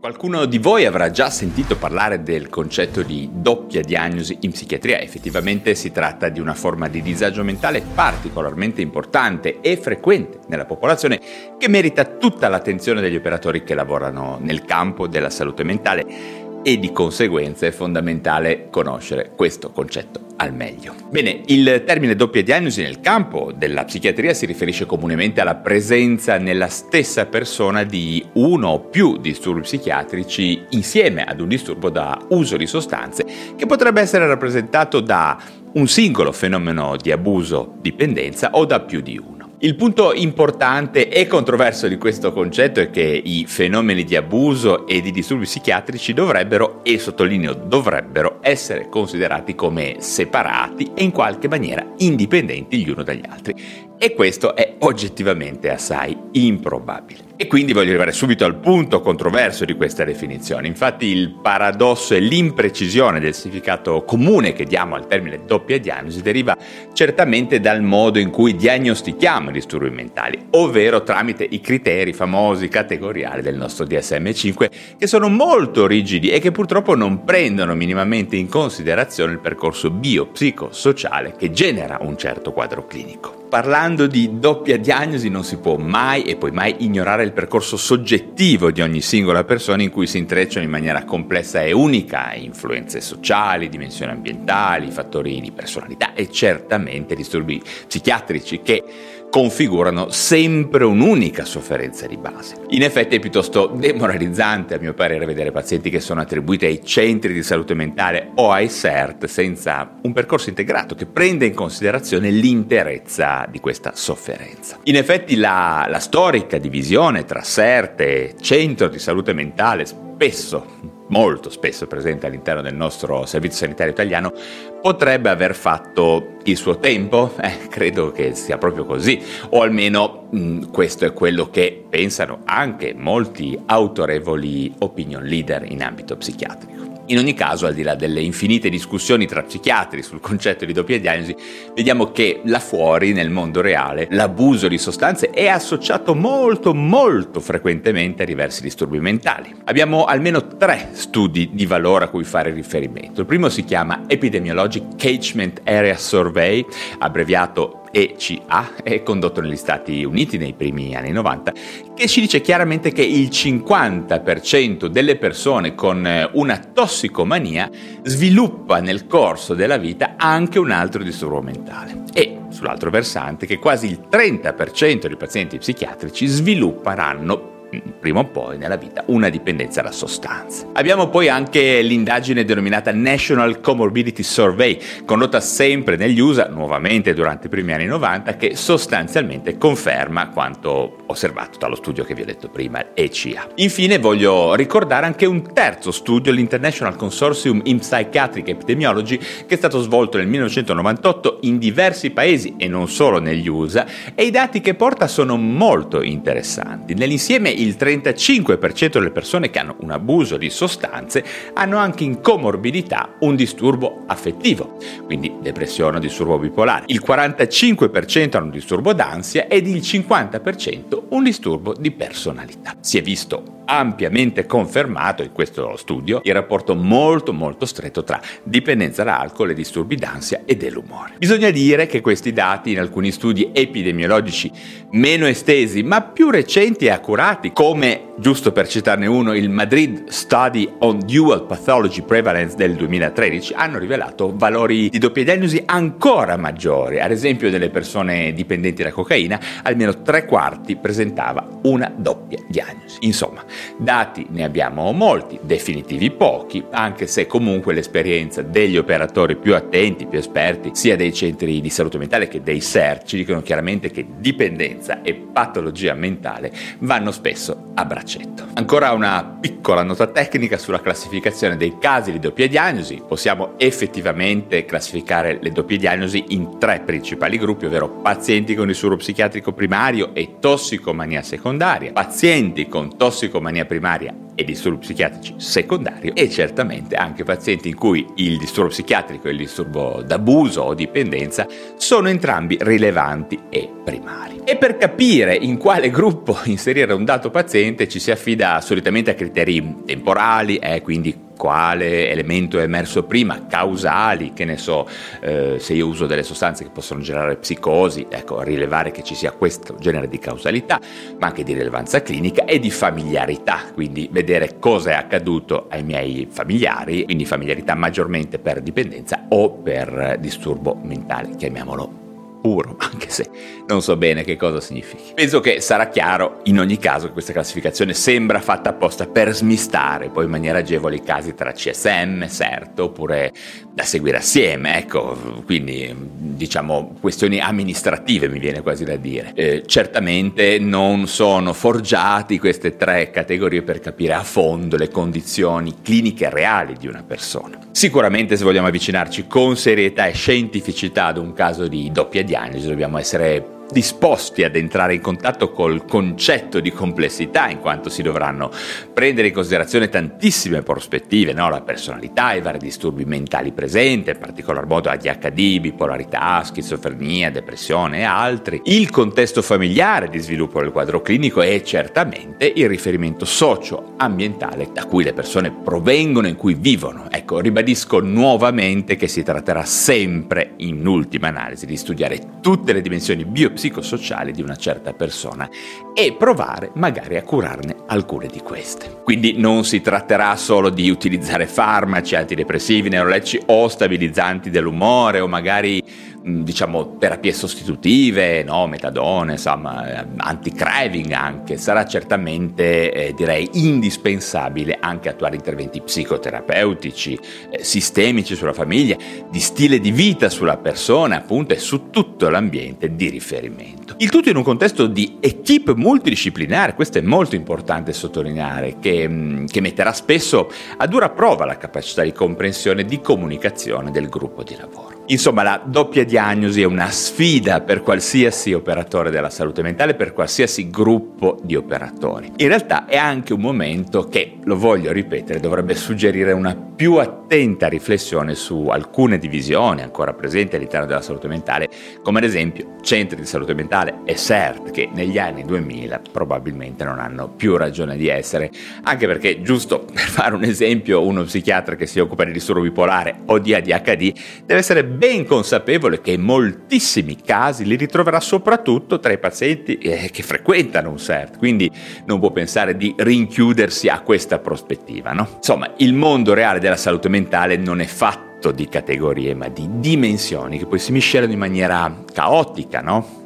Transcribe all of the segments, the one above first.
Qualcuno di voi avrà già sentito parlare del concetto di doppia diagnosi in psichiatria. Effettivamente si tratta di una forma di disagio mentale particolarmente importante e frequente nella popolazione che merita tutta l'attenzione degli operatori che lavorano nel campo della salute mentale e di conseguenza è fondamentale conoscere questo concetto al meglio. Bene, il termine doppia diagnosi nel campo della psichiatria si riferisce comunemente alla presenza nella stessa persona di uno o più disturbi psichiatrici insieme ad un disturbo da uso di sostanze che potrebbe essere rappresentato da un singolo fenomeno di abuso, dipendenza o da più di uno. Il punto importante e controverso di questo concetto è che i fenomeni di abuso e di disturbi psichiatrici dovrebbero, e sottolineo dovrebbero, essere considerati come separati e in qualche maniera indipendenti gli uno dagli altri. E questo è oggettivamente assai improbabile. E quindi voglio arrivare subito al punto controverso di questa definizione. Infatti il paradosso e l'imprecisione del significato comune che diamo al termine doppia diagnosi deriva certamente dal modo in cui diagnostichiamo i disturbi mentali, ovvero tramite i criteri famosi categoriali del nostro DSM5 che sono molto rigidi e che purtroppo non prendono minimamente in considerazione il percorso biopsicosociale che genera un certo quadro clinico. Parlando di doppia diagnosi non si può mai e poi mai ignorare il percorso soggettivo di ogni singola persona in cui si intrecciano in maniera complessa e unica influenze sociali, dimensioni ambientali, fattori di personalità e certamente disturbi psichiatrici che configurano sempre un'unica sofferenza di base. In effetti è piuttosto demoralizzante a mio parere vedere pazienti che sono attribuiti ai centri di salute mentale o ai CERT senza un percorso integrato che prenda in considerazione l'interezza di questa sofferenza. In effetti la, la storica divisione tra CERT e centro di salute mentale spesso molto spesso presente all'interno del nostro servizio sanitario italiano, potrebbe aver fatto il suo tempo? Eh, credo che sia proprio così, o almeno mh, mm, questo è quello che pensano anche molti autorevoli opinion leader in ambito psichiatrico. In ogni caso, al di là delle infinite discussioni tra psichiatri sul concetto di doppia diagnosi, vediamo che là fuori, nel mondo reale, l'abuso di sostanze è associato molto molto frequentemente a diversi disturbi mentali. Abbiamo almeno tre studi di valore a cui fare riferimento. Il primo si chiama Epidemiologic Catchment Area Survey, abbreviato ECA, è condotto negli Stati Uniti nei primi anni 90, che ci dice chiaramente che il 50% delle persone con eh, una tossicomania sviluppa nel corso della vita anche un altro disturbo mentale. E sull'altro versante che quasi il 30% dei pazienti psichiatrici svilupperanno prima o poi nella vita una dipendenza da sostanze. Abbiamo poi anche l'indagine denominata National Comorbidity Survey, condotta sempre negli USA, nuovamente durante i primi anni 90, che sostanzialmente conferma quanto osservato dallo studio che vi ho detto prima, ECA. Infine voglio ricordare anche un terzo studio, l'International Consortium in Psychiatric Epidemiology, che è stato svolto nel 1998 in diversi paesi e non solo negli USA, e i dati che porta sono molto interessanti. Nell'insieme il 35% delle persone che hanno un abuso di sostanze hanno anche in comorbidità un disturbo affettivo, quindi depressione o disturbo bipolare. Il 45% hanno un disturbo d'ansia ed il 50% un disturbo di personalità. Si è visto ampiamente confermato in questo studio il rapporto molto molto stretto tra dipendenza da alcol e disturbi d'ansia e dell'umore. Bisogna dire che questi dati in alcuni studi epidemiologici meno estesi ma più recenti e accurati come giusto per citarne uno, il Madrid Study on Dual Pathology Prevalence del 2013, hanno rivelato valori di doppia diagnosi ancora maggiori. Ad esempio, delle persone dipendenti da cocaina, almeno tre quarti presentava una doppia diagnosi. Insomma, dati ne abbiamo molti, definitivi pochi, anche se comunque l'esperienza degli operatori più attenti, più esperti, sia dei centri di salute mentale che dei SER, ci dicono chiaramente che dipendenza e patologia mentale vanno spesso a braccetto. Ancora una piccola nota tecnica sulla classificazione dei casi di doppia diagnosi. Possiamo effettivamente classificare le doppie diagnosi in tre principali gruppi, ovvero pazienti con disturbo psichiatrico primario e tossicomania secondaria, pazienti con tossicomania primaria e disturbi psichiatrici secondario e certamente anche pazienti in cui il disturbo psichiatrico e il disturbo d'abuso o dipendenza sono entrambi rilevanti e primari. E per capire in quale gruppo inserire un dato paziente ci si affida solitamente a criteri temporali, eh, quindi quale elemento è emerso prima, causali, che ne so, eh, se io uso delle sostanze che possono generare psicosi, ecco, rilevare che ci sia questo genere di causalità, ma anche di rilevanza clinica e di familiarità, quindi vedere cosa è accaduto ai miei familiari, quindi familiarità maggiormente per dipendenza o per disturbo mentale, chiamiamolo puro, anche se non so bene che cosa significhi. Penso che sarà chiaro in ogni caso che questa classificazione sembra fatta apposta per smistare poi in maniera agevole i casi tra CSM, CERT oppure da seguire assieme, ecco, quindi diciamo questioni amministrative mi viene quasi da dire. Eh, certamente non sono forgiati queste tre categorie per capire a fondo le condizioni cliniche reali di una persona. Sicuramente se vogliamo avvicinarci con serietà e scientificità ad un caso di doppia diagnosi dobbiamo essere disposti ad entrare in contatto col concetto di complessità, in quanto si dovranno prendere in considerazione tantissime prospettive, no? la personalità, i vari disturbi mentali presenti, in particolar modo ADHD, bipolarità, schizofrenia, depressione e altri, il contesto familiare di sviluppo del quadro clinico e certamente il riferimento socio-ambientale da cui le persone provengono e in cui vivono. Ecco, ribadisco nuovamente che si tratterà sempre, in ultima analisi, di studiare tutte le dimensioni biopsicologiche psicosociali di una certa persona e provare magari a curarne alcune di queste. Quindi non si tratterà solo di utilizzare farmaci, antidepressivi, neuroletici o stabilizzanti dell'umore o magari diciamo terapie sostitutive, no? metadone, insomma, anti-craving anche, sarà certamente eh, direi indispensabile anche attuare interventi psicoterapeutici, eh, sistemici sulla famiglia, di stile di vita sulla persona, appunto, e su tutto l'ambiente di riferimento. Il tutto in un contesto di equip multidisciplinare, questo è molto importante sottolineare, che, mm, che metterà spesso a dura prova la capacità di comprensione e di comunicazione del gruppo di lavoro. Insomma, la doppia diagnosi è una sfida per qualsiasi operatore della salute mentale, per qualsiasi gruppo di operatori. In realtà è anche un momento che, lo voglio ripetere, dovrebbe suggerire una più attenta riflessione su alcune divisioni ancora presenti all'interno della salute mentale, come ad esempio centri di salute mentale e CERT, che negli anni 2000 probabilmente non hanno più ragione di essere, anche perché, giusto per fare un esempio, uno psichiatra che si occupa di disturbo bipolare o di ADHD deve essere ben consapevole che in moltissimi casi li ritroverà soprattutto tra i pazienti eh, che frequentano un CERT, quindi non può pensare di rinchiudersi a questa prospettiva. No? Insomma, il mondo reale della salute mentale non è fatto di categorie, ma di dimensioni che poi si miscelano in maniera caotica, no?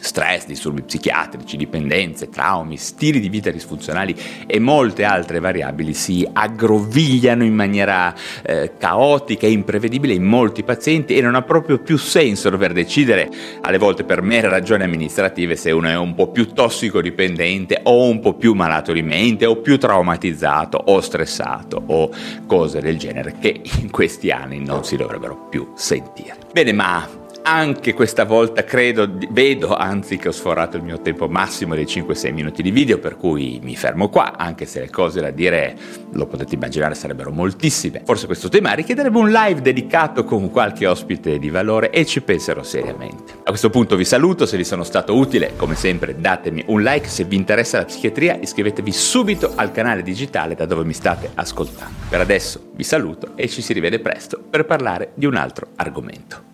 Stress, disturbi psichiatrici, dipendenze, traumi, stili di vita disfunzionali e molte altre variabili si aggrovigliano in maniera eh, caotica e imprevedibile in molti pazienti e non ha proprio più senso dover decidere, alle volte per mere ragioni amministrative, se uno è un po' più tossicodipendente o un po' più malato di mente o più traumatizzato o stressato o cose del genere che in questi anni non si dovrebbero più sentire. Bene, ma anche questa volta credo, vedo anzi che ho sforato il mio tempo massimo dei 5-6 minuti di video, per cui mi fermo qua, anche se le cose da dire, lo potete immaginare, sarebbero moltissime. Forse questo tema richiederebbe un live dedicato con qualche ospite di valore e ci penserò seriamente. A questo punto vi saluto, se vi sono stato utile, come sempre datemi un like, se vi interessa la psichiatria iscrivetevi subito al canale digitale da dove mi state ascoltando. Per adesso vi saluto e ci si rivede presto per parlare di un altro argomento.